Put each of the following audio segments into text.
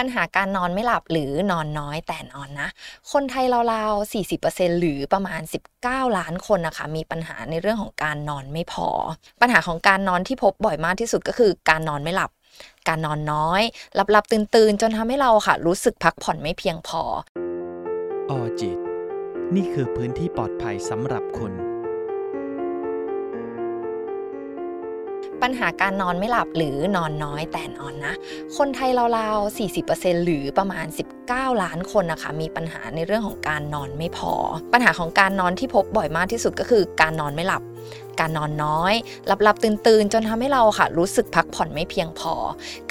ปัญหาการนอนไม่หลับหรือนอนน้อยแต่นอนนะ คนไทยราวๆ 40%หรือประมาณ 19 ล้านคนนะคะมีปัญหาในเรื่องของการนอนไม่พอ ปัญหาของการนอนที่พบบ่อยมากที่สุดก็คือการนอนไม่หลับ การนอนน้อยหลับๆตื่นๆ จนทำให้เราค่ะ รู้สึกพักผ่อนไม่เพียงพอออจิต นี่คือพื้นที่ปลอดภัยสำหรับคุณ ปัญหาการนอนไม่หลับหรือนอนน้อยแต่นอนนะ คนไทยราวๆ 40%หรือประมาณ 19 ล้านคนนะคะมีปัญหาในเรื่องของการนอนไม่พอ ปัญหาของการนอนที่พบบ่อยมากที่สุดก็คือการนอนไม่หลับ การนอนน้อย หลับๆตื่นๆ จนทำให้เราค่ะ รู้สึกพักผ่อนไม่เพียงพอ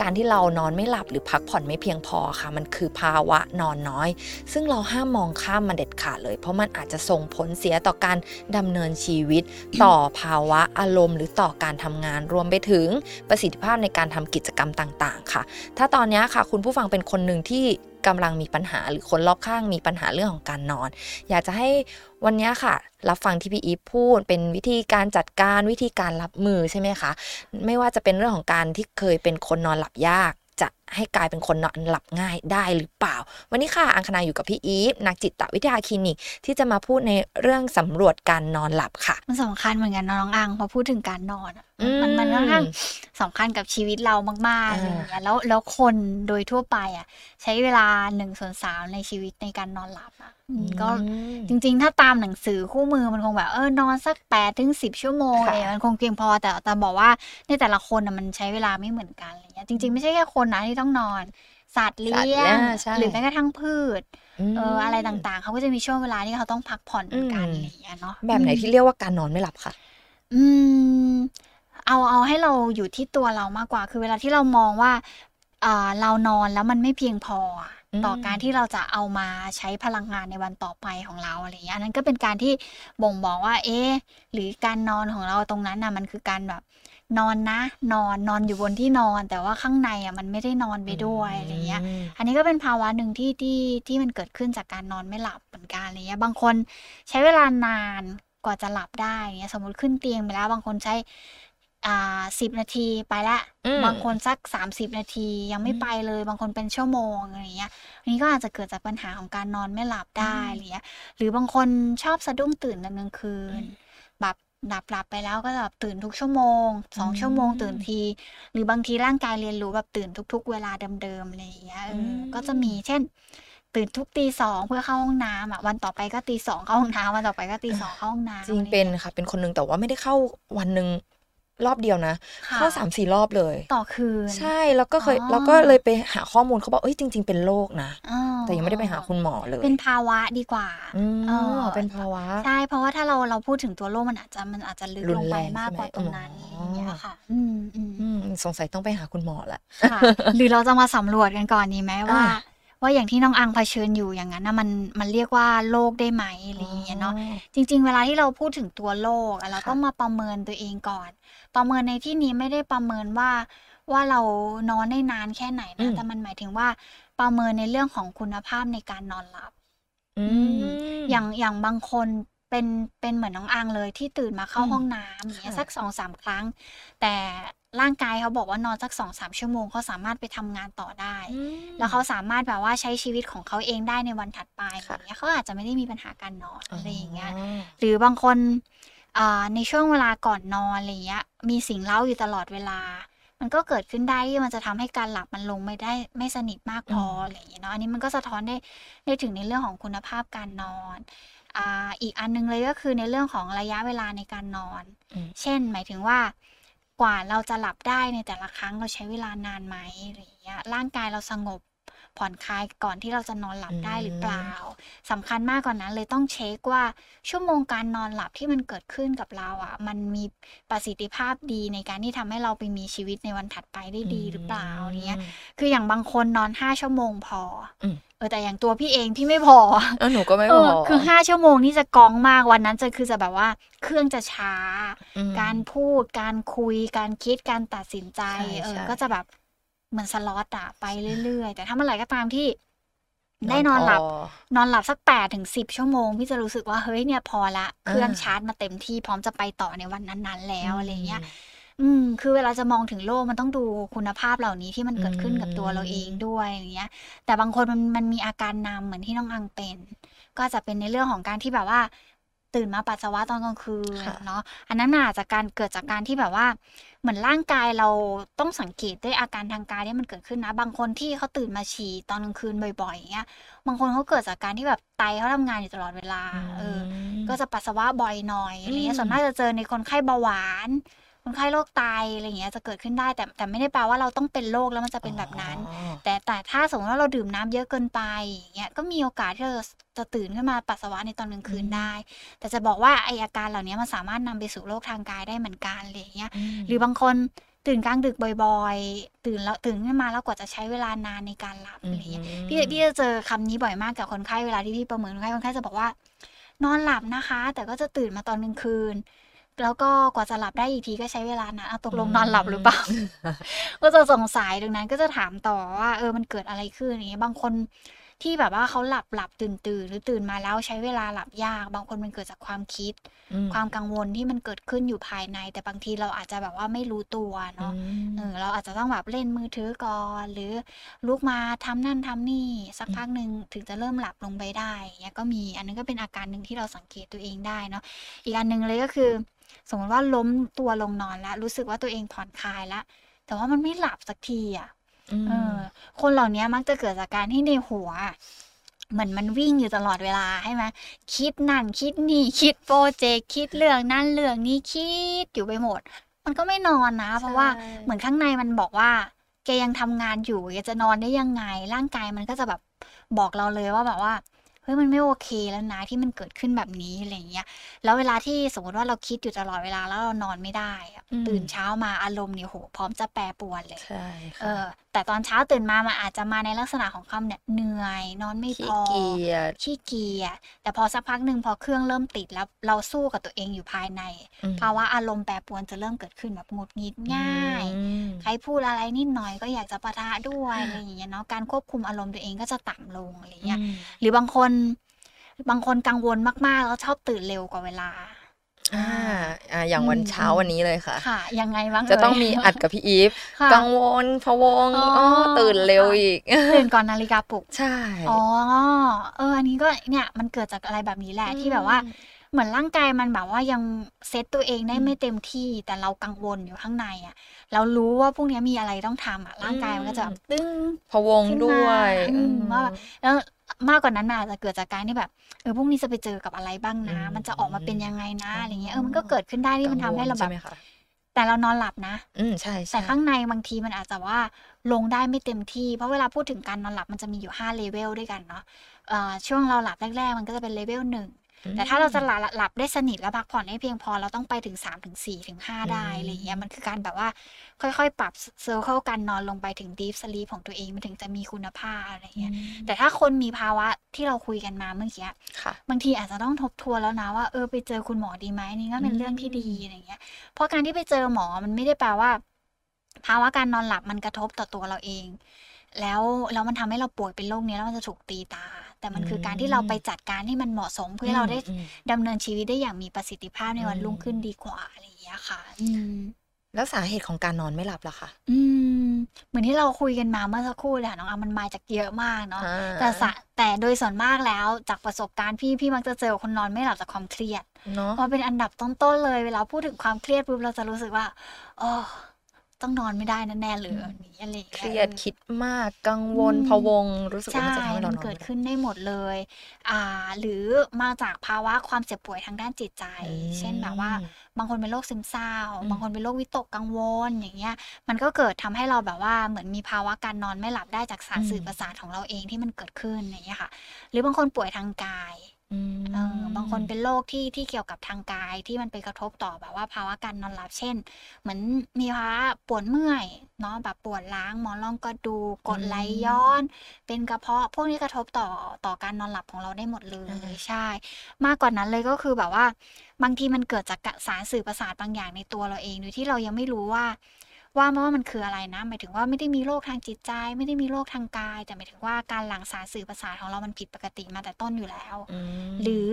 การที่เรานอนไม่หลับหรือพักผ่อนไม่เพียงพอค่ะ มันคือภาวะนอนน้อย ซึ่งเราห้ามมองข้ามมันเด็ดขาดเลย เพราะมันอาจจะส่งผลเสียต่อการดำเนินชีวิต ต่อภาวะอารมณ์ หรือต่อการทำงานรวมไปถึงประสิทธิภาพในการทำกิจกรรมต่าง ๆ ค่ะ ถ้าตอนนี้ค่ะ คุณผู้ฟังเป็นคนหนึ่งที่ กำลังมีปัญหาหรือคนรอบข้างมีปัญหาเรื่องของการนอน อยากจะให้วันนี้ค่ะ รับฟังที่พี่อีฟพูด เป็นวิธีการจัดการวิธีการรับมือใช่ไหมคะ ไม่ว่าจะเป็นเรื่องของการที่เคยเป็นคนนอนหลับยาก จะให้กลายเป็นคนนอนหลับง่ายได้หรือเปล่า วันนี้ค่ะ อังคณาอยู่กับพี่อีฟนักจิตวิทยาคลินิก ที่จะมาพูดในเรื่องสำรวจการนอนหลับค่ะ มันสำคัญเหมือนกันเนอะน้องอังพอพูดถึงการนอนอะอืมมันมันค่อนข้างสำคัญกับชีวิตเรามากๆอ่าอะไรอย่างเงี้ยแล้วแล้วคนโดยทั่วไปอะ ใช้เวลาหนึ่งส่วนสามในชีวิตในการนอนหลับอะอืมก็อืมจริงๆ ถ้าตามหนังสือคู่มือมันคงแบบเออนอนสักแปดถึงสิบชั่วโมงค่ะอะไรมันคงเพียงพอแต่แต่บอกว่าในแต่ละคนอะมันใช้เวลาไม่เหมือนกันอะไรเงี้ยจริง ๆ ไม่ใช่แค่คนนะที่ต้องนอน สัตว์เลี้สัตว์ยเลี้งยงใช่หรือแม้กระทั่งพืชมเอออะไรต่างๆ เขาก็จะมีช่วงเวลาที่เขาต้องพักผ่อนเหมือนกันอืมอะไรอย่างเงี้ยเนาะแบบไหนอืมที่เรียกว่าการนอนไม่หลับค่ะ อืม เอาเอาให้เราอยู่ที่ตัวเรามากกว่า คือเวลาที่เรามองว่าอ่าเรานอนแล้วมันไม่เพียงพออะอืมต่อการที่เราจะเอามาใช้พลังงานในวันต่อไปของเราอะไรอย่างเงี้ยอันนั้นก็เป็นการที่บ่งบอกว่า เอ๊ะหรือการนอนของเราตรงนั้นน่ะมันคือการแบบ นอนนะ นอนนอนอยู่บนที่นอน แต่ว่าข้างในอะมันไม่ได้นอนไปด้วยอะไรเงี้ยมอันนี้ก็เป็นภาวะหนึ่งที่ที่ที่มันเกิดขึ้นจากการนอนไม่หลับเหมือนกันอะไรเงี้ย บางคนใช้เวลานานกว่าจะหลับได้เงี้ยสมมติขึ้นเตียงไปแล้ว บางคนใช้อ่าสิบนาทีไปละอืมบางคนสักสามสิบนาทียังไม่ไปเลย บางคนเป็นชั่วโมงอะไรเงี้ย อันนี้ก็อาจจะเกิดจากปัญหาของการนอนไม่หลับได้อะไรเงี้ย หรือบางคนชอบสะดุ้งตื่นตอนกลางคืนแบบ หลับหลับไปแล้วก็แบบตื่นทุกชั่วโมงสองชั่วโมงตื่นที หรือบางทีร่างกายเรียนรู้แบบตื่นทุก ๆ เวลาเดิมๆอะไรอย่างเงี้ยเอออมก็จะมีเช่น ตื่นทุกตีสองเพื่อเข้าห้องน้ำอะวันต่อไปก็ตีสองเข้าห้องน้ำวันต่อไปก็ตีสองเข้าห้องน้ำจริงเป็นค่ะ เป็นคนหนึงแต่ว่าไม่ได้เข้าวันหนึ่ง รอบเดียวนะค่ะเข้าสามสี่รอบเลย ต่อคืน ใช่ แล้วก็เคยอ๋อแล้วก็เลยไปหาข้อมูลเขาบอกเอ้ยจริง ๆ เป็นโรคนะอ๋อแต่ยังไม่ได้ไปหาคุณหมอเลย เป็นภาวะดีกว่าอืมเออเป็นภาวะ ใช่ เพราะว่าถ้าเราเราพูดถึงตัวโรคมันอาจจะมันอาจจะลึกรุลนงแรไปงมากใช่ไหมกว่าตรงนั้นอ๋อออย่างเงี้ยค่ะอืมอืมอืมสงสัยต้องไปหาคุณหมอละค่ะหรือเราจะมาสำรวจกันก่อนดีไหมว่าอะว่าอย่างที่น้องอังเผชิญอยู่อย่างนั้นนะมันมันเรียกว่าโรคได้ไหมอะไรอย่างเงี้ยเนาะจริง ๆ เวลาที่เราพูดถึงตัวโรคอะเราค่ะต้องมาประเมินตัวเองก่อน ประเมินในที่นี้ไม่ได้ประเมินว่าว่าเรานอนได้นานแค่ไหนอืนะมแต่มันหมายถึงว่าประเมินในเรื่องของคุณภาพในการนอนหลับอืมอย่างอย่างบางคนเป็นเป็นเหมือนน้องอังเลยที่ตื่นมาเข้าอืมห้องน้ำอย่างเงี้ยค่ะสักสองสามครั้ง แต่ร่างกายเขาบอกว่านอนสักสองสามชั่วโมงเขาสามารถไปทำงานต่อได้อืมแล้วเขาสามารถแบบว่าใช้ชีวิตของเขาเองได้ในวันถัดไปอค่ะย่างเงี้ยเขาอาจจะไม่ได้มีปัญหาการนอนอะไรอย่างเงี้ยอ๋อหรือบางคน อ่าในช่วงเวลาก่อนนอนอะไรเงี้ย มีสิ่งเล่าอยู่ตลอดเวลา มันก็เกิดขึ้นได้ที่มันจะทำให้การหลับมันลงไม่ได้ไม่สนิทมากพออืม อะไรอย่างเงี้ยเนาะอันนี้มันก็สะท้อนได้ได้ถึงในเรื่องของคุณภาพการนอนอ่าอีกอันนึงเลยก็คือในเรื่องของระยะเวลาในการนอน อืม เช่น หมายถึงว่ากว่าเราจะหลับได้ในแต่ละครั้งเราใช้เวลานานไหมอะไรอย่างเงี้ยร่างกายเราสงบ ผ่อนคลายก่อนที่เราจะนอนหลับได้หรือเปล่าสำคัญมากกว่านั้นเลยต้องเช็คว่าชั่วโมงการนอนหลับที่มันเกิดขึ้นกับเราอะ มันมีประสิทธิภาพดีในการที่ทำให้เราไปมีชีวิตในวันถัดไปได้ดีหรือเปล่าอะไรเงี้ย คืออย่างบางคนนอนห้าชั่วโมงพออมเออแต่อย่างตัวพี่เองพี่ไม่พอเออหนูก็ไม่เอพออคือห้าชั่วโมงนี่จะกองมากวันนั้นจะคือจะแบบว่าเครื่องจะช้าอืมการพูดการคุยการคิดการตัดสินใจใช่เออใช่ก็จะแบบ เหมือนสล็อตอะไปเรื่อยๆ แต่ถ้าเมื่อไหร่ก็ตามที่นอนได้นอนหลับพอนอนหลับสักแปดถึงสิบชั่วโมง พี่จะรู้สึกว่าเฮ้ยเนี่ยพอละ เครื่องอ่าชาร์จมาเต็มที่พร้อมจะไปต่อในวันนั้นๆ แล้วอะไรเงี้ยอืมคือเวลาจะมองถึงโลกมันต้องดูคุณภาพเหล่านี้ที่มันเกิดขึ้นกับตัวเราเองด้วยอย่างเงี้ย แต่บางคนมันมันมีอาการนำเหมือนที่น้องอังเป็น ก็จะเป็นในเรื่องของการที่แบบว่า ตื่นมาปัสสาวะตอนกลางคืนค่ะเนาะอันนั้นอาจจะการเกิดจากการที่แบบว่า เหมือนร่างกายเราต้องสังเกตด้วยอาการทางกายที่มันเกิดขึ้นนะ บางคนที่เขาตื่นมาฉี่ตอนกลางคืนบ่อยๆอย่างเงี้ยบางคนเขาเกิดจากการที่แบบไตเขาทำงานอยู่ตลอดเวลาเออก็จะปัสสาวะบ่อยหน่อยอะไรเงี้ยอืมส่วนมากจะเจอในคนไข้เบาหวาน คนไข้โรคไตอะไรเงี้ยจะเกิดขึ้นได้ แต่แต่ไม่ได้แปลว่าเราต้องเป็นโรคแล้วมันจะเป็นแบบนั้นอ๋อแต่แต่ถ้าสมมติว่าเราดื่มน้ำเยอะเกินไปอย่างเงี้ยก็มีโอกาสที่เราจะจะตื่นขึ้นมาปัสสาวะในตอนกลางคืนอืมได้ แต่จะบอกว่าไออาการเหล่านี้มันสามารถนำไปสู่โรคทางกายได้เหมือนกันอะไรอย่างเงี้ยมหรือบางคนตื่นกลางดึกบ่อย ๆ ตื่นแล้วตื่นขึ้นมาแล้วกว่าจะใช้เวลานานในการหลับอะไรเงี้ยพี่พี่จะเจอคำนี้บ่อยมากกับคนไข้เวลาที่พี่ประเมินคนไข้คนไข้จะบอกว่านอนหลับนะคะ แต่ก็จะตื่นมาตอนกลางคืน แล้วก็กว่าจะหลับได้อีกทีก็ใช้เวลานานอะตกลงนอนหลับหรือเปล่า ก็จะสงสัยดังนั้นก็จะถามต่อว่าเออมันเกิดอะไรขึ้นอย่างเงี้ยบางคนที่แบบว่าเขาหลับหลับตื่นตื่นหรือตื่นมาแล้วใช้เวลาหลับยาก บางคนมันเกิดจากความคิดอืมความกังวลที่มันเกิดขึ้นอยู่ภายใน แต่บางทีเราอาจจะแบบว่าไม่รู้ตัวเนาะเออเราอาจจะต้องแบบเล่นมือถือก่อน หรือลุกมาทำนั่นทำนี่ สักพักหนึ่งถึงจะเริ่มหลับลงไปได้อย่างเงี้ยก็มีอันนั้นก็เป็นอาการหนึ่งที่เราสังเกตตัวเองได้เนาะอีกอันหนึ่งเลยก็คือ สมมติว่าล้มตัวลงนอนแล้ว รู้สึกว่าตัวเองผ่อนคลายแล้ว แต่ว่ามันไม่หลับสักทีอะมเออ คนเหล่านี้มักจะเกิดจากการที่ในหัวเหมือนมันวิ่งอยู่ตลอดเวลาใช่ไหมคิดนั่นคิดนี่ คิดโปรเจกต์คิดเรื่องนั่นเรื่องนี้คิดอยู่ไปหมด มันก็ไม่นอนนะ เพราะว่าใช่เหมือนข้างในมันบอกว่าแกยังทำงานอยู่แกจะนอนได้ยังไง ร่างกายมันก็จะแบบบอกเราเลยว่าแบบว่า เฮ้ยมันไม่โอเคแล้วนะที่มันเกิดขึ้นแบบนี้อะไรอย่างเงี้ย แล้วเวลาที่สมมติว่าเราคิดอยู่ตลอดเวลาแล้วเรานอนไม่ได้อะอืม ตื่นเช้ามาอารมณ์เนี่ยโหพร้อมจะแปรปรวนเลย ใช่เอค่ะอ แต่ตอนเช้าตื่นมามันอาจจะมาในลักษณะของคำเนี่ยเหนื่อย นอนไม่พขี้อเกียจขี้เกียจแต่พอสักพักหนึ่งพอเครื่องเริ่มติดแล้วเราสู้กับตัวเองอยู่ภายในอืมภาวะอารมณ์แปรปรวนจะเริ่มเกิดขึ้นแบบหงุดหงิดง่ายอืมใครพูดอะไรนิดหน่อยก็อยากจะปะทะด้วยอะไรอย่างเงี้ยเนาะการควบคุมอารมณ์ตัวเองก็จะต่ำลงอะไรเงี้ยอืมหรือบางคน บางคนกังวลมากๆแล้วชอบตื่นเร็วกว่าเวลา อ่าอ่าอย่างวันอืมเช้าวันนี้เลยค่ะ ค่ะ ยังไงบ้างจะต้องเยมีอัดกับพี่อีฟค่ะกังวลพะวงอ๋ออ๋อตื่นเร็วอีก ตื่นก่อนนาฬิกาปลุก ใช่ อ๋อ เออ อันนี้ก็เนี่ยมันเกิดจากอะไรแบบนี้แหละที่แบบว่าเหมือนร่างกายมันแบบว่ายังเซตตัวเองได้อืมไม่เต็มที่ แต่เรากังวลอยู่ข้างในอะ เรารู้ว่าพรุ่งนี้มีอะไรต้องทำอะร่างกายมันก็จะแบบตึ้งพะวงขึ้นมาด้วยอืมอืมว่าแบบแล้ว มากกว่านั้นมันอาจจะเกิดจากการที่แบบเออพรุ่งนี้จะไปเจอกับอะไรบ้างนะอืมมันจะออกมาเป็นยังไงนะอะไรเงี้ยเออมันก็เกิดขึ้นได้ที่มันทำให้เราแบกับงวลใช่ไหมคะแต่เรานอนหลับนะ อืมใช่ใช่แต่ข้างในบางทีมันอาจจะว่าลงได้ไม่เต็มที่ เพราะเวลาพูดถึงการนอนหลับมันจะมีอยู่5เลเวลด้วยกันเนาะเอ่อช่วงเราหลับแรกๆ มันก็จะเป็นเลเวลหนึ่งอืม แต่ถ้าเราจะหลับหลับได้สนิทและพักผ่อนได้เพียงพอเราต้องไปถึง3ถึง4ถึง5ได้อืมอะไรเงี้ยมันคือการแบบว่าค่อยๆ ปรับเซอร์เคิลการนอนลงไปถึง deep sleep ของตัวเองมันถึงจะมีคุณภาพอะไรเงี้ยแต่ถ้าคนมีภาวะที่เราคุยกันมาเมื่อกี้ค่ะบางทีอาจจะต้องทบทวนแล้วนะว่าเออไปเจอคุณหมอดีไหมนี่ก็เป็นอืมเรื่องที่ดีอะไรเงี้ยเพราะการที่ไปเจอหมอมันไม่ได้แปลว่า ภาวะการนอนหลับมันกระทบต่อตัวเราเอง แล้วแล้วมันทำให้เราป่วยเป็นโรคนี้แล้วมันจะถูกตีตา แต่มันคือการที่เราไปจัดการให้มันเหมาะสม เพื่อให้เราได้อืมดำเนินชีวิตได้อย่างมีประสิทธิภาพในวันอืมรุ่งขึ้นดีกว่าอะไรอย่างเงี้ยค่ะอืมแล้วสาเหตุของการนอนไม่หลับล่ะคะอืม เหมือนที่เราคุยกันมาเมื่อสักครู่แหละน้องอามันมาจากเยอะมากเนาะอ่าแต่สะแต่โดยส่วนมากแล้วจากประสบการณ์พี่พี่มักจะเจอคนนอนไม่หลับจากความเครียดเนาะพอเป็นอันดับต้นๆเลย เวลาพูดถึงความเครียดปุ๊บเราจะรู้สึกว่าอ๋อ ต้องนอนไม่ได้แน่ๆเลยแบบนี้อะไรอย่างเคเงี้ยรียดเออคิดมากกังวลอืมพะวง รู้สึกว่าใช่มันจะทำให้เรามันนอนเกิดไม่หลับขึ้นได้หมดเลย อ่า หรือมาจากภาวะความเจ็บป่วยทางด้านจิตใจอืมเช่นแบบว่า บางคนเป็นโรคซึมเศร้าอืมบางคนเป็นโรควิตกกังวลอย่างเงี้ย มันก็เกิดทำให้เราแบบว่าเหมือนมีภาวะการนอนไม่หลับได้จากสารสื่อประสาทของเราเองที่มันเกิดขึ้นอย่างเงี้ยค่ะ หรือบางคนป่วยทางกายอืมเออ บางคนเป็นโรคที่ที่เกี่ยวกับทางกายที่มันไปกระทบต่อแบบว่าภาวะการนอนหลับเช่น เหมือนมีภาวะปวดเมื่อยเนาะแบบปวดล้างหมอนรองกระดูกกรดไหลย้อน เป็นกระเพาะพวกนี้กระทบต่อต่อการนอนหลับของเราได้หมดเลยอ่าใช่ มากกว่านั้นเลยก็คือแบบว่า บางทีมันเกิดจากสารสื่อประสาทบางอย่างในตัวเราเองโดยที่เรายังไม่รู้ว่า ว่ามาว่ามันคืออะไรนะ หมายถึงว่าไม่ได้มีโรคทางจิตใจ ไม่ได้มีโรคทางกาย แต่หมายถึงว่าการหลั่งสารสื่อประสาทของเรามันผิดปกติมาแต่ต้นอยู่แล้วอืมหรือ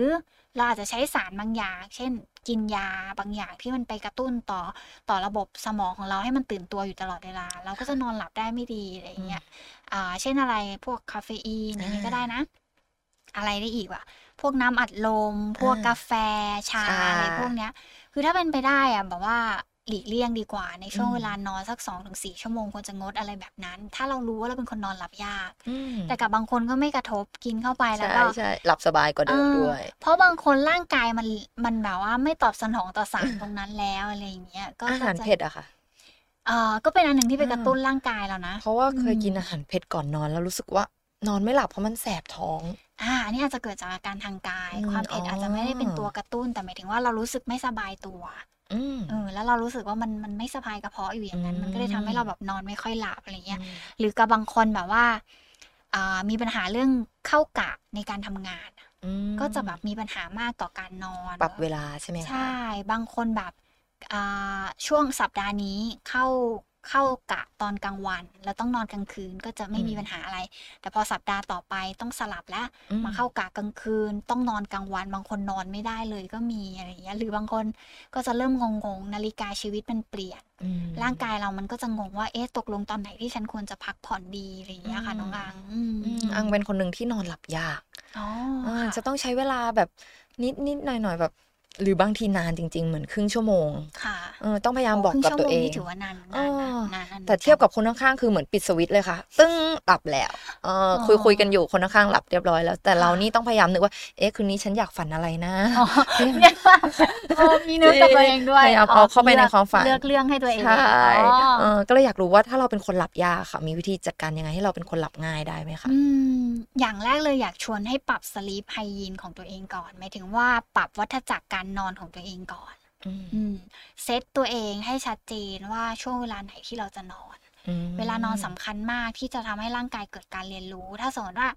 เราอาจจะใช้สารบางอย่าง เช่น กินยาบางอย่างที่มันไปกระตุ้นต่อต่อระบบสมองของเราให้มันตื่นตัวอยู่ตลอดเวลา เราก็จะนอนหลับได้ไม่ดีอะไรอย่างเงี้ยอ่าเช่นอะไรพวกคาเฟอีนอย่างเงี้ยก็ได้นะ อะไรได้อีกวะพวกน้ำอัดลม พวกอ่ากาแฟชาชาอะไรพวกเนี้ย คือถ้าเป็นไปได้อะแบบว่า หลีกเลี่ยงดีกว่า ในช่วงอืมเวลานอนสักสองถึงสี่ชั่วโมงควรจะงดอะไรแบบนั้น ถ้าเรารู้ว่าเราเป็นคนนอนหลับยากอืมแต่กับบางคนก็ไม่กระทบกินเข้าไปแล้วใช่ก็ใช่หลับสบายกว่าเดิมเออด้วย เพราะบางคนร่างกายมันมันแบบว่าไม่ตอบสนองต่อสารตรงนั้นแล้วอะไรอย่างเงี้ยก็อาหารก็จะเผ็ดอะค่ะเออก็เป็นอันหนึ่งที่ไปอ่ากระตุ้นร่างกายเรานะ เพราะว่าเคยอืมกินอาหารเผ็ดก่อนนอนแล้วรู้สึกว่านอนไม่หลับเพราะมันแสบท้อง อ่า อันนี้อาจจะเกิดจากอาการทางกายอืมความเผ็ดอ๋อออาจจะไม่ได้เป็นตัวกระตุ้น แต่หมายถึงว่าเรารู้สึกไม่สบายตัวอืม เออแล้วเรารู้สึกว่ามันมันไม่สบายกระเพาะอยู่อย่างนั้นอืมมันก็เลยทำให้เราแบบนอนไม่ค่อยหลับอะไรเงี้ยอืมหรือกับบางคนแบบว่าอ่ามีปัญหาเรื่องเข้ากะในการทำงานอืมก็จะแบบมีปัญหามากต่อการนอน ปรับเวลาใช่ไหมคะใช่ บางคนแบบอ่าช่วงสัปดาห์นี้เข้า เข้ากะตอนกลางวัน แล้วต้องนอนกลางคืนก็จะไม่มีปัญหาอะไร แต่พอสัปดาห์ต่อไปต้องสลับแล้วอืมมาเข้ากะกลางคืน ต้องนอนกลางวัน บางคนนอนไม่ได้เลยก็มีอะไรอย่างเงี้ยหรือบางคนก็จะเริ่มงงๆนาฬิกาชีวิตมันเปลี่ยนอืมร่างกายเรามันก็จะงงว่าเอ๊ะตกลงตอนไหนที่ฉันควรจะพักผ่อนดีอะไรอย่างเงี้ยค่ะอืมน้องอังอืมอืมอังเป็นคนหนึ่งที่นอนหลับยากอ๋ออ่าค่ะจะต้องใช้เวลาแบบนิดนิดหน่อยหน่อยๆแบบ หรือบางทีนานจริง ๆ เหมือนครึ่งชั่วโมงค่ะเออต้องพยายามบอกครึ่งกับชั่วตัวโมเองนี่ถือว่านานอ๋นานอนะนานนานแต่เทียบกับคนข้างๆคือเหมือนปิดสวิตช์เลยค่ะตึ้งหลับแล้วเออคุยคุยกันอยู่คนข้างๆหลับเรียบร้อยแล้ว แต่เรานี่ต้องพยายามนึกว่าเอ๊ะคืนนี้ฉันอยากฝันอะไรนะอ๋อเนี่ยเออมีนึกกับตัวเองด้วยพยายามเอาเข้าไปในความฝันเลือกเรื่องให้ตัวเองใช่อ๋อเออก็เลยอยากรู้ว่าถ้าเราเป็นคนหลับยากค่ะ มีวิธีจัดการยังไงให้เราเป็นคนหลับง่ายได้ไหมคะอืมอย่างแรกเลยอยากชวนให้ปรับสลีปไฮยีนของตัวเองก่อนหมายถึงว่าปรับวัฏจักรการนอนของตัวเองก่อนอืมอืมเซตตัวเองให้ชัดเจนว่าช่วงเวลาไหนที่เราจะนอนอืมเวลานอนสำคัญมากที่จะทำให้ร่างกายเกิดการเรียนรู้ ถ้าสมมติว่า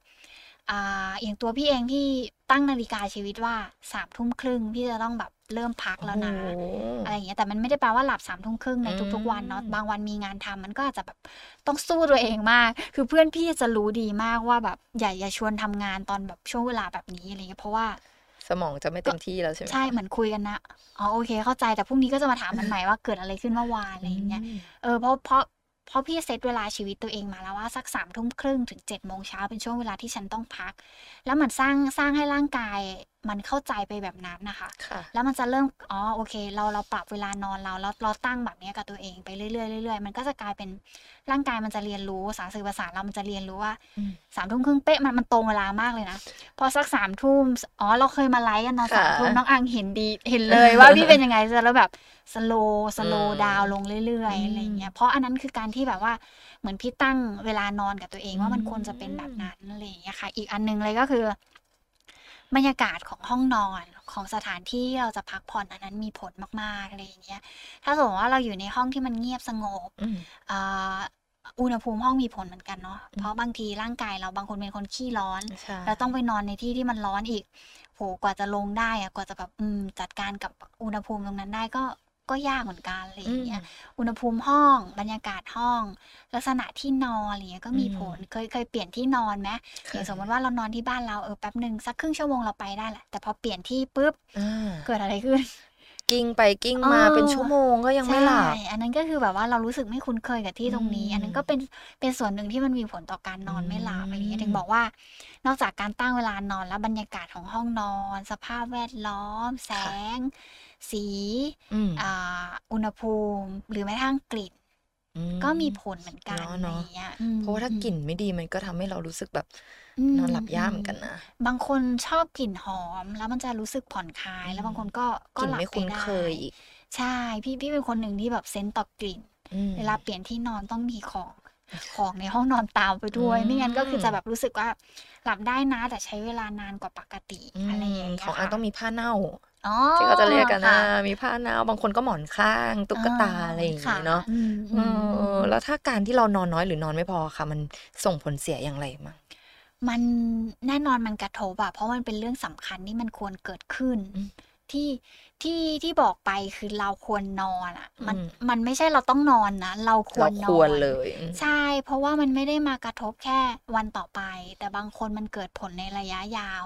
อ่าอย่างตัวพี่เองที่ตั้งนาฬิกาชีวิตว่าสามทุ่มครึ่งพี่จะต้องแบบเริ่มพักแล้วนะโอ้โหอะไรอย่างเงี้ยแต่มันไม่ได้แปลว่าหลับสามทุ่มครึ่งในทุกๆวันเนาะอืมบางวันมีงานทำมันก็อาจจะแบบต้องสู้ตัวเองมาก คือเพื่อนพี่จะรู้ดีมากว่าแบบอย่าอย่าชวนทำงานตอนแบบช่วงเวลาแบบนี้อะไรเงี้ยเพราะว่า สมองจะไม่เต็มที่แล้วใช่ไหมใช่เหมือนคุยกันนะอ๋อโอเคเข้าใจแต่พรุ่งนี้ก็จะมาถามมันใหม่ว่าเกิดอะไรขึ้นเมื่อวานอะไรอย่างเงี้ยมเออเพราะเพราะเพราะพี่เซตเวลาชีวิตตัวเองมาแล้วว่าสักสามทุ่มครึ่งถึงเจ็ดโมงเช้าเป็นช่วงเวลาที่ฉันต้องพัก แล้วมันสร้างสร้างให้ร่างกายมันเข้าใจไปแบบนั้นนะคะค่ะแล้วมันจะเริ่มอ๋อโอเค เราเราปรับเวลานอนเราแล้วเราตั้งแบบเนี้ยกับตัวเองไปเรื่อยๆเรื่อยๆมันก็จะกลายเป็นร่างกายมันจะเรียนรู้สารสื่อประสาทเรามันจะเรียนรู้ว่าอืมสามทุ่มครึ่งเป๊ะมันมันตรงเวลามากเลยนะพอสักสามทุ่มอ๋อเราเคยมาไลฟ์กันตอนค่ะสามทุ่มน้องอังเห็นดีเห็นเลยว่าพี่เป็นยังไงแล้วแบบสโลสโลอืมดาวลงเรื่อยอืมๆอะไรอย่างเงี้ยเพราะอันนั้นคือการที่แบบว่าเหมือนพี่ตั้งเวลานอนกับตัวเองว่ามันอืมควรจะเป็นแบบนั้นอะไรอย่างเงี้ยค่ะ อีกอันหนึงเลยก็คือ บรรยากาศของห้องนอนของสถานที่ที่เราจะพักผ่อนอันนั้นมีผลมากๆอะไรอย่างเงี้ย ถ้าสมมติว่าเราอยู่ในห้องที่มันเงียบสงบอืมอ่าอุณหภูมิห้องมีผลเหมือนกันเนาะอืมเพราะบางทีร่างกายเราบางคนเป็นคนขี้ร้อนใช่เราต้องไปนอนในที่ที่มันร้อนอีก โห กว่าจะลงได้อะกว่าจะแบบอืมจัดการกับอุณหภูมิตรงนั้นได้ก็ ก็ยากเหมือนกันอะไรอย่างเงี้ยอุณหภูมิห้องบรรยากาศห้อง ลักษณะที่นอนอะไรเงี้ยก็มีอืมผลเคยเคยเปลี่ยนที่นอนไหมอย่างสมมติว่าเรานอนที่บ้านเราเออแป๊บหนึ่งสักครึ่งชั่วโมงเราไปได้แหละแต่พอเปลี่ยนที่ปุ๊บอ่าเกิดอะไรขึ้นกิ้งไปกิ้งมาเออเป็นชั่วโมงก็ยังไม่หลับใช่อันนั้นก็คือแบบว่าเรารู้สึกไม่คุ้นเคยกับที่ตรงนี้อืมอันนั้นก็เป็นเป็นส่วนหนึ่งที่มันมีผลต่อการนอนไม่หลับอืมอะไรอย่างเงี้ยถึงบอกว่า นอกจากการตั้งเวลานอนแล้วบรรยากาศของห้องนอน สภาพแวดล้อม แสง สีอืมอ่าอุณหภูมิ หรือแม้กระทั่งกลิ่นอืก็มีผลเหมือนกันเนาะอะไรเนาะอย่างเงี้ยอืมเพราะว่าถ้ากลิ่นไม่ดีมันก็ทำให้เรารู้สึกแบบมนอนหลับยากเหมือนกันนะบางคนชอบกลิ่นหอม แล้วมันจะรู้สึกผ่อนคลาย แล้วบางคนก็กก็ลิ่นหลับไม่ไปคุ้นได้เคยอีกใช่พี่พี่เป็นคนหนึ่งที่แบบเซนส์ต่อกลิ่นอืมเวลาเปลี่ยนที่นอนต้องมีของของในห้องนอนตามไปด้วยอืมไม่งั้นก็คือจะแบบรู้สึกว่าหลับได้นะแต่ใช้เวลานานกว่าปกติอืมอะไรอย่างเงี้ยของอันค่ะต้องมีผ้าเน่าอ๋อ ที่เขาจะเรียกกันนะค่มีผ้าเน่าบางคนก็หมอนข้างตุ๊กตาอะไรอย่างค่งี้เนาะอืมเออืมออืมแล้วถ้าการที่เรานอนน้อยหรือนอนไม่พอค่ะ มันส่งผลเสียอย่างไรมั้งมันแน่นอนมันกระทบอะเพราะมันเป็นเรื่องสำคัญที่มันควรเกิดขึ้นอืมที่ ที่ที่บอกไปคือเราควรนอนอะ มันอืมมันไม่ใช่เราต้องนอนนะ เราควเรารนควอรนเลยอืมใช่ เพราะว่ามันไม่ได้มากระทบแค่วันต่อไป แต่บางคนมันเกิดผลในระยะยาว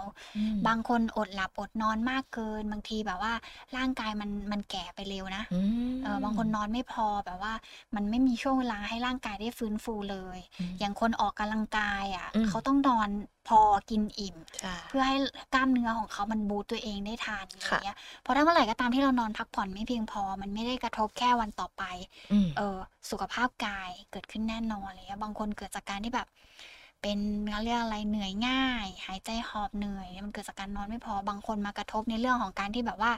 บางคนอดหลับอดนอนมากเกิน บางทีแบบว่าร่างกายมันมันแก่ไปเร็วนะอืมเออบางคนนอนไม่พอแบบว่า มันไม่มีช่วงเวลาให้ร่างกายได้ฟื้นฟูเลยอืมอย่างคนออกกำลังกายอะอืมเขาต้องนอนพอกินอิ่มใช่เพื่อให้กล้ามเนื้อของเขามันบูตตัวเองได้ทันอะไรค่ะเงี้ยเพราะถ้าเมื่อไหร่ก็ตามที่เรานอนพักผ่อนไม่เพียงพอ มันไม่ได้กระทบแค่วันต่อไป อืมเออสุขภาพกายเกิดขึ้นแน่นอนเลยบางคนเกิดจากการที่แบบ เป็นเขาเรียกอะไรเหนื่อยง่าย หายใจหอบเหนื่อยเนี่ยมันเกิดจากการนอนไม่พอบางคนมากระทบในเรื่องของการที่แบบว่า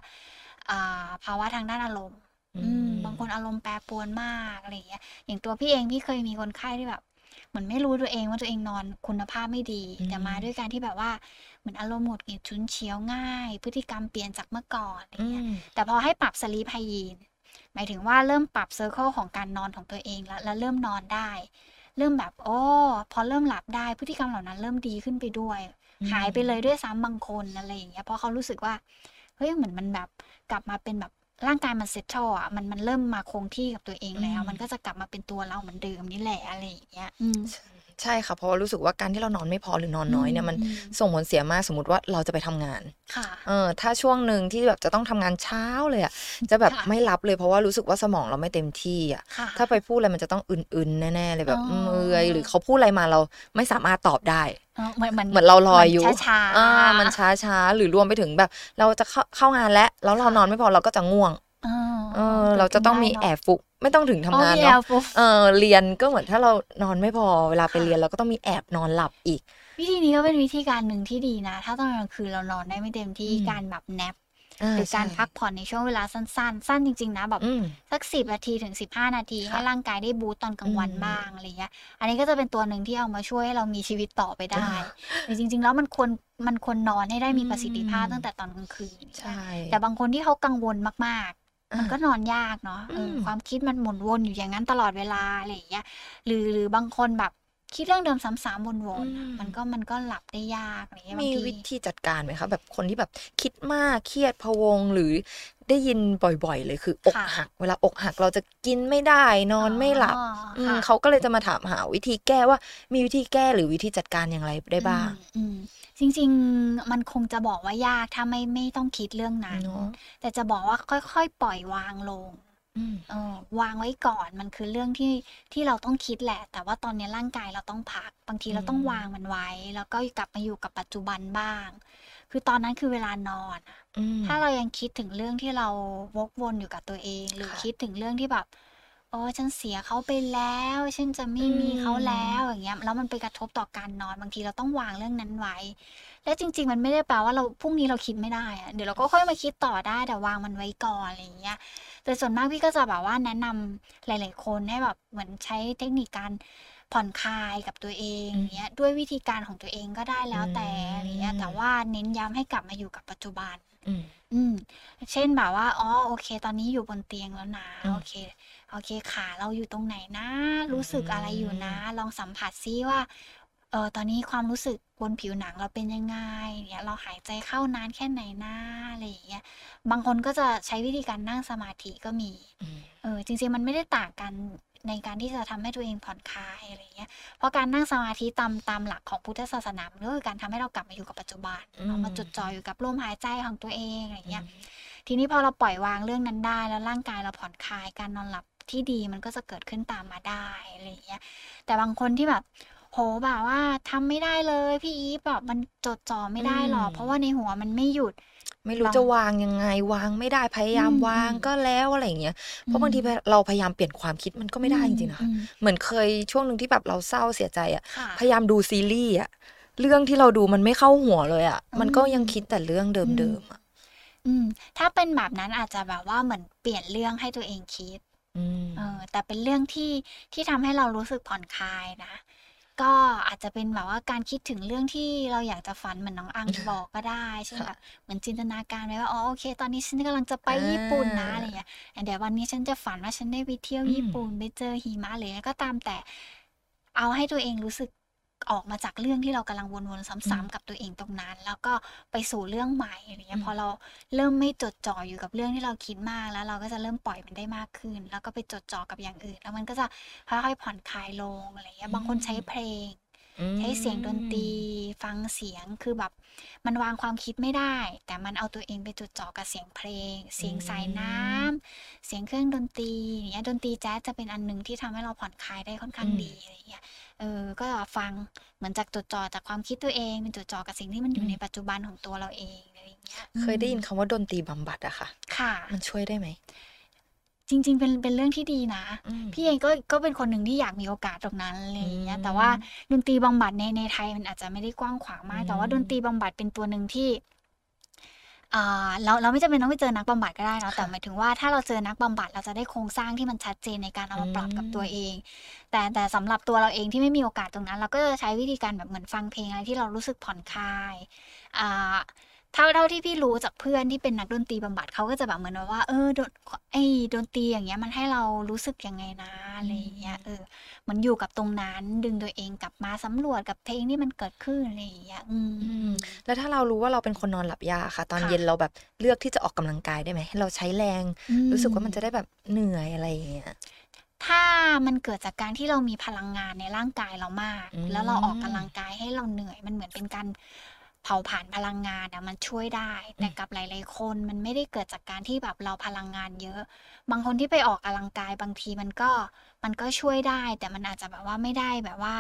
อ่าภาวะทางด้านอารมณ์ อืมบางคนอารมณ์แปรปรวนมากอะไรอย่างเงี้ยอย่างตัวพี่เองพี่เคยมีคนไข้ที่แบบเห มือนไม่รู้ตัวเองว่าตัวเองนอนคุณภาพไม่ดีอืมแต่มาด้วยการที่แบบว่าเหมือนอารมณ์หงุดหงิดฉุนเฉียวง่าย พฤติกรรมเปลี่ยนจากเมื่อก่อนอะไรอืเงี้ยมแต่พอให้ปรับสลีปไฮยีนหมายถึงว่าเริ่มปรับเซอร์เคิลของการนอนของตัวเองแล้วแล้วเริ่มนอนได้ เริ่มแบบโอ้พอเริ่มหลับได้พฤติกรรมเหล่านั้นเริ่มดีขึ้นไปด้วยอืมหายไปเลยด้วยซ้ำบางคนอะไรอย่างเงี้ยเพราะเขารู้สึกว่าเฮ้ยเหมือนมันแบบกลับมาเป็นแบบ ร่างกายมันเซตเทิลอะมันมันเริ่มมาคงที่กับตัวเองแล้วอืมมันก็จะกลับมาเป็นตัวเราเหมือนเดิมนี่แหละอะไรอย่างเงี้ยอืมใช่ค่ะเพราะว่ารู้สึกว่าการที่เรานอนไม่พอหรือนอนน้อยเนี่ยมันอืมส่งผลเสียมากสมมติว่าเราจะไปทำงานค่ะเออถ้าช่วงหนึ่งที่แบบจะต้องทำงานเช้าเลยอะจะแบบค่ะไม่รับเลยเพราะว่ารู้สึกว่าสมองเราไม่เต็มที่อะค่ะถ้าไปพูดอะไรมันจะต้องอึนๆแน่ๆเลยแบบอ๋อเมื่อยหรือเขาพูดอะไรมาเราไม่สามารถตอบได้ เออเหมือนเหมือนเหมือนเราลอยอยู่เหมืนช้าๆอ่ามันช้าช้าๆหรือรวมไปถึงแบบ เราจะเข้าเข้างานแล้วแล้วเราค่ะนอนไม่พอเราก็จะง่วงเออเออ เราจะต้องมีแอบฟุกไม่ต้องถึงทำงานอ๋อมีแอเนาะบฟุกเออเรียนก็เหมือนถ้าเรานอนไม่พอเวลาไปค่ะเรียนเราก็ต้องมีแอบนอนหลับอีก วิธีนี้ก็เป็นวิธีการหนึ่งที่ดีนะ ถ้าตอนกลางคืนเรานอนได้ไม่เต็มที่อืมการแบบแนปา หรือการใช่พักผ่อนในช่วงเวลาสั้น ๆ สั้นจริง ๆ นะแบบอืมสักสิบนาทีถึงสิบห้านาทีค่ะให้ร่างกายได้บูตตอนกลางวันอืมบ้างอะไรเงี้ย อันนี้ก็จะเป็นตัวหนึ่งที่เอามาช่วยให้เรามีชีวิตต่อไปได้อ่าแต่จริง ๆ แล้วมันควรมันควรนอนให้ได้มีอืมประสิทธิภาพตั้งแต่ตอนกลางคืนใช่แต่บางคนที่เขากังวลมากๆมันก็นอนยากเนาะเอออมความคิดมันหมุนวนอยู่อย่างนั้นตลอดเวลาอะไรอย่างเงี้ยหรือหรือบางคนแบบ คิดเรื่องเดิมซ้ำๆวนๆอะมันก็มันก็หลับได้ยากอะไรเงี้ยบามีงทีวิธีจัดการไหมคะแบบคนที่แบบคิดมากเครียดพะวงหรือได้ยินบ่อย ๆ เลยคือ อกค่ะหัก เวลาอกหักเราจะกินไม่ได้ นอนไม่หลับอ๋ออืมค่ะเขาก็เลยจะมาถามหาวิธีแก้ว่ามีวิธีแก้หรือวิธีจัดการอย่างไรได้บ้างอืมอืมจริง ๆ มันคงจะบอกว่ายากถ้าไม่ไม่ต้องคิดเรื่องนั้นเนาะแต่จะบอกว่าค่อยๆ ปล่อยวางลง อืม เออวางไว้ก่อนมันคือเรื่องที่ที่เราต้องคิดแหละ แต่ว่าตอนนี้ร่างกายเราต้องพัก บางทีเราต้องอืมวางมันไว้ แล้วก็กลับมาอยู่กับปัจจุบันบ้าง คือตอนนั้นคือเวลานอนอะอืม ถ้าเรายังคิดถึงเรื่องที่เราวกวนอยู่กับตัวเอง หรือค่ะ คิดถึงเรื่องที่แบบ โอ้ฉันเสียเขาไปแล้ว ฉันจะไม่อืมมีเขาแล้วอย่างเงี้ย แล้วมันไปกระทบต่อการนอน บางทีเราต้องวางเรื่องนั้นไว้ และจริง ๆ มันไม่ได้แปลว่าเราพรุ่งนี้เราคิดไม่ได้อะเดี๋ยวเราก็ค่อยมาคิดต่อได้แต่วางมันไว้ก่อนอะไรอย่างเงี้ย แต่ส่วนมากพี่ก็จะแบบว่าแนะนำหลาย ๆ คนให้แบบเหมือนใช้เทคนิคการผ่อนคลายกับตัวเองอืมอย่างเงี้ยด้วยวิธีการของตัวเองก็ได้แล้วแต่อืมอะไรเงี้ยแต่ว่าเน้นย้ำให้กลับมาอยู่กับปัจจุบัน อืม อืม เช่นแบบว่า อ๋อ โอเค ตอนนี้อยู่บนเตียงแล้วนะ อืมโอเคโอเคขาเราอยู่ตรงไหนนะ รู้สึกอะไรอยู่นะ ลองสัมผัสซิว่าเออตอนนี้ความรู้สึกบนผิวหนังเราเป็นยังไงเนี่ยเราหายใจเข้านานแค่ไหนนะอะไรอย่างเงี้ยบางคนก็จะใช้วิธีการนั่งสมาธิก็มีอืมเออจริงๆมันไม่ได้ต่างกันในการที่จะทำให้ตัวเองผ่อนคลายอะไรเงี้ย เพราะการนั่งสมาธิตามตามหลักของพุทธศาสนามันก็คือการทำให้เรากลับมาอยู่กับปัจจุบันอืมเอามาจดจ่ออยู่กับลมหายใจของตัวเองอะไรเงี้ย ทีนี้พอเราปล่อยวางเรื่องนั้นได้ แล้วร่างกายเราผ่อนคลายการนอนหลับ ที่ดีมันก็จะเกิดขึ้นตามมาได้อะไรอย่างเงี้ยแต่บางคนที่แบบโหแบบว่าทำไม่ได้เลยพี่อีฟแบบมันจดจ่อไม่ได้หรอกอืมเพราะว่าในหัวมันไม่หยุด ไม่รู้ลองจะวางยังไงวางไม่ได้พยายามอืมวางอืมก็แล้วอะไรอย่างเงี้ยเพราะบางทีอืมเราพยายามเปลี่ยนความคิดมันก็ไม่ได้จริงๆนะคะอืมเหมือนเคยช่วงหนึ่งที่แบบเราเศร้าเสียใจอะค่ะพยายามดูซีรีส์อะเรื่องที่เราดูมันไม่เข้าหัวเลยอะอืมมันก็ยังคิดแต่เรื่องเดิมๆอะอืมถ้าเป็นแบบนั้นอาจจะแบบว่าเหมือนเปลี่ยนเรื่องให้ตัวเองคิดอืม เออแต่เป็นเรื่องที่ที่ทำให้เรารู้สึกผ่อนคลายนะ ก็อาจจะเป็นแบบว่าการคิดถึงเรื่องที่เราอยากจะฝันเหมือนน้องอังบอกก็ได้ใช่ไหมค่ะแบบเหมือนจินตนาการไว้ว่าอ๋อโอเค ตอนนี้ฉันกำลังจะไปอ่าญี่ปุ่นนะอะไรเงี้ยเดี๋ยววันนี้ฉันจะฝันว่าฉันได้ไปเที่ยวอืมญี่ปุ่นไปเจอหิมะหรืออะไรก็ตามแต่เอาให้ตัวเองรู้สึก ออกมาจากเรื่องที่เรากำลังวนๆอืซ้ำมๆกับตัวเองตรงนั้น แล้วก็ไปสู่เรื่องใหม่อะไรอืเงี้ยมพอเราเริ่มไม่จดจ่ออยู่กับเรื่องที่เราคิดมากแล้ว เราก็จะเริ่มปล่อยมันได้มากขึ้น แล้วก็ไปจดจ่อกับอย่างอื่น แล้วมันก็จะค่อยๆผ่อนคลายลงอะไรเงี้อืยบางคนใช้มเพลงอื ใช้เสียงดนตรีมฟังเสียงคือแบบ มันวางความคิดไม่ได้ แต่มันเอาตัวเองไปจดจ่อกับเสียงเพลงอืเสียงสายน้มำเสียงเครื่องดนตรีอย่างเงี้ยดนตรีแจ๊สจะเป็นอันหนึ่งที่ทำให้เราผ่อนคลายได้ค่อนอืข้างมดีอะไรเงี้ยเออก็ฟังเหมือนจากจดจ่อจากความคิดตัวเองเป็นจดจ่อกับสิ่งที่มันออืยู่ในมปัจจุบันของตัวเราเองอะไรอย่างเงี้ยอืเคยได้มยินคำว่าดนตรีบำบัดอะค่ะ ค่ะ มันช่วยได้ไหม จริง ๆ เป็นเป็นเรื่องที่ดีนะอืมพี่เองก็ก็เป็นคนหนึ่งที่อยากมีโอกาสตรงนั้นอะไรอือย่างเงี้ยแต่ว่ามดนตรีบำบัดในในไทยมันอาจจะไม่ได้กว้างขวางอืมาก แต่ว่าดนตรีมบำบัดเป็นตัวหนึ่งที่อ่าเราเราไม่จำเป็นต้องไปเจอนักบำบัดก็ได้เนาะแต่ค่ะหมายถึงว่าถ้าเราเจอนักบำบัดเราจะได้โครงสร้างที่มันชัดเจนในการเอาอืมาปรับกับตัวมเอง แต่แต่สำหรับตัวเราเองที่ไม่มีโอกาสตรงนั้น เราก็จะใช้วิธีการแบบเหมือนฟังเพลงอะไรที่เรารู้สึกผ่อนคลายอ่า เท่าเท่าที่พี่รู้จากเพื่อนที่เป็นนักดนตรีบำบัดเขาก็จะแบบเหมือนว่า เออดนไอ้ดนตรีอย่างเงี้ยมันให้เรารู้สึกยังไงนะอะอืไรอย่างเงี้ยมเออเหมันอยู่กับตรงนั้นดึงตัวเองกลับมาสำรวจกับเพลงที่มันเกิดขึ้นอะไรอย่างเงี้ยอืมอือืมมแล้วถ้าเรารู้ว่าเราเป็นคนนอนหลับยากค่ะ ตอนค่ะเย็นเราแบบเลือกที่จะออกกำลังกายได้ไหมให้เราใช้แรงอืรู้สึกมว่ามันจะได้แบบเหนื่อยอะไรอย่างเงี้ยถ้ามันเกิดจากการที่เรามีพลังงานในร่างกายเรามากอืแล้วเราออกกำมลังกายให้เราเหนื่อยมันเหมือนเป็นการ เผาผลาญพลังงานอะมันช่วยได้อืแต่มกับหลาย ๆ คนมันไม่ได้เกิดจากการที่แบบเราพลังงานเยอะ บางคนที่ไปออกกำลังกายบางทีมันก็มันก็ช่วยได้ แต่มันอาจจะแบบว่าไม่ได้แบบว่า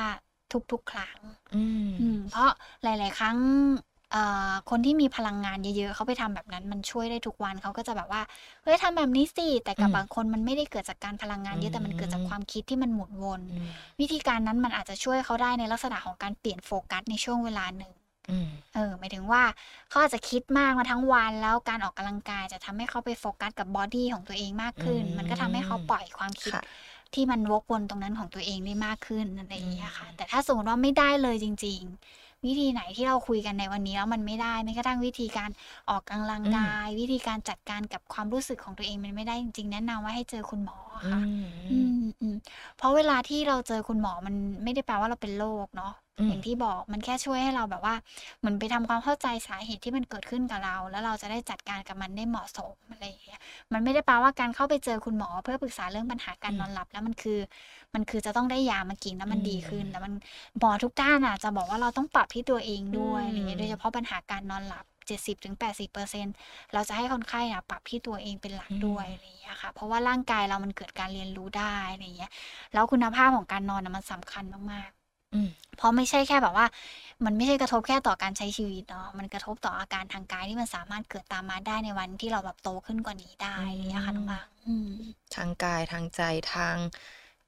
ทุกๆ ครั้งอืมอืมเพราะหลาย ๆ ครั้งเอ่อคนที่มีพลังงานเยอะๆ เขาไปทำแบบนั้นมันช่วยได้ทุกวันเขาก็จะแบบว่าเฮ้ยทำแบบนี้สิแต่อืกับมบางคนมันไม่ได้เกิดจากการพลังงาอืนเยอะแต่มันเกิดจากมความคิดที่มันหมุนวนอืมวิธีการนั้นมันอาจจะช่วยเขาได้ในลักษณะของการเปลี่ยนโฟกัสในช่วงเวลาหนึ่งอืม เออหมายถึงว่าเขาอาจจะคิดมากมาทั้งวันแล้วการออกกำลังกายจะทำให้เขาไปโฟกัสกับบอดี้ของตัวเองมากอืขึ้น มันก็ทำให้เขามปล่อยความคิดค่ะที่มันวกวนตรงนั้นของตัวเองได้มากขึ้นอะไรออืย่างเงี้ยค่ะมแต่ถ้าสมมติว่าไม่ได้เลยจริง ๆ วิธีไหนที่เราคุยกันในวันนี้แล้วมันไม่ได้ไม่กระทั่งวิธีการออกกำลังอืมกาย วิธีการจัดการกับความรู้สึกของตัวเองมันไม่ได้จริงๆแนะนำว่าให้เจอคุณหมออืค่ะมอืมอืมเพราะเวลาที่เราเจอคุณหมอมันไม่ได้แปลว่าเราเป็นโรคเนาะอือมย่างที่บอกมันแค่ช่วยให้เราแบบว่าเหมือนไปทำความเข้าใจสาเหตุที่มันเกิดขึ้นกับเรา แล้วเราจะได้จัดการกับมันได้เหมาะสมอะไรอย่างเงี้ยมันไม่ได้แปลว่าการเข้าไปเจอคุณหมอ เพื่อปรึกษาเรื่องปัญหาการอืนมอนหลับ แล้วมันคือ มันคือจะต้องได้ยามากินแล้วอืมันดีขึ้นมแต่มันหมอทุกด้านอะจะบอกว่าเราต้องปรับที่ตัวเองอืด้วยอะไรเงี้ยโดยเฉมพาะปัญหาการนอนหลับ70-80%เราจะให้คนไข้อะปรับที่ตัวเองเป็นหลักอืด้วยมอะไรอย่างเงี้ยค่ะ เพราะว่าร่างกายเรามันเกิดการเรียนรู้ได้อะไรอย่างเงี้ย แล้วคุณภาพของการนอนน่ะมันสำคัญมากอืมๆเพราะไม่ใช่แค่แบบว่า มันไม่ใช่กระทบแค่ต่อการใช้ชีวิตเนาะ มันกระทบต่ออาการทางกายที่มันสามารถเกิดตามมาได้ในวันที่เราแบบโตขึ้นกว่านี้ได้อือะไรอย่างเงี้ยค่ะน้องมบางอืมทางกายทางใจทาง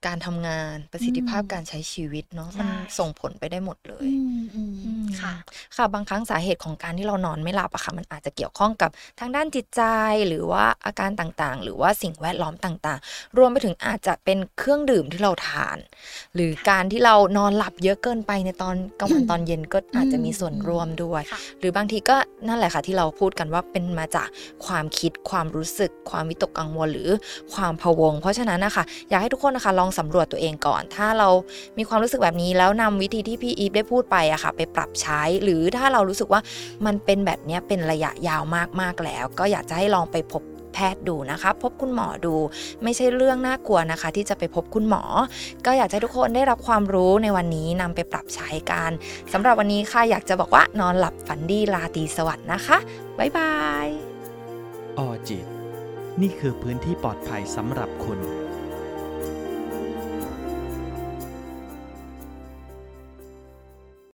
การทำงานประอืสิทธิภาพมการใช้ชีวิตเนาะใชมัน่ส่งผลไปได้หมดเลอืยมอืมอืมค่ะ ค่ะบางครั้งสาเหตุของการที่เรานอนไม่หลับอะค่ะ มันอาจจะเกี่ยวข้องกับทางด้านจิตใจหรือว่าอาการต่างๆ หรือว่าสิ่งแวดล้อมต่างๆ รวมไปถึงอาจจะเป็นเครื่องดื่มที่เราทาน หรือการที่เรานอนหลับเยอะเกินไปในตอนกลางวันตอนเย็นก็อือาจจะมมีส่วนอืมร่วมด้วยค่ะหรือบางทีก็นั่นแหละค่ะที่เราพูดกันว่าเป็นมาจากความคิดความรู้สึก ความวิตกกังวลหรือความพะวง เพราะฉะนั้นนะคะอยากให้ทุกคนนะคะลององสำรวจตัวเองก่อน ถ้าเรามีความรู้สึกแบบนี้แล้วนำวิธีที่พี่อีฟได้พูดไปอะค่ะ ไปปรับใช้ หรือถ้าเรารู้สึกว่ามันเป็นแบบเนี้ยเป็นระยะยาวมากๆแล้ว ก็อยากจะให้ลองไปพบแพทย์ดูนะคะ พบคุณหมอดู ไม่ใช่เรื่องน่ากลัวนะคะ ที่จะไปพบคุณหมอ ก็อยากจะให้ทุกคนได้รับความรู้ในวันนี้นำไปปรับใช้กันสำหรับวันนี้ค่ะอยากจะบอกว่านอนหลับฝันดีราตรีสวัสดิ์นะคะบ๊ายบายออจิต นี่คือพื้นที่ปลอดภัยสำหรับคุณ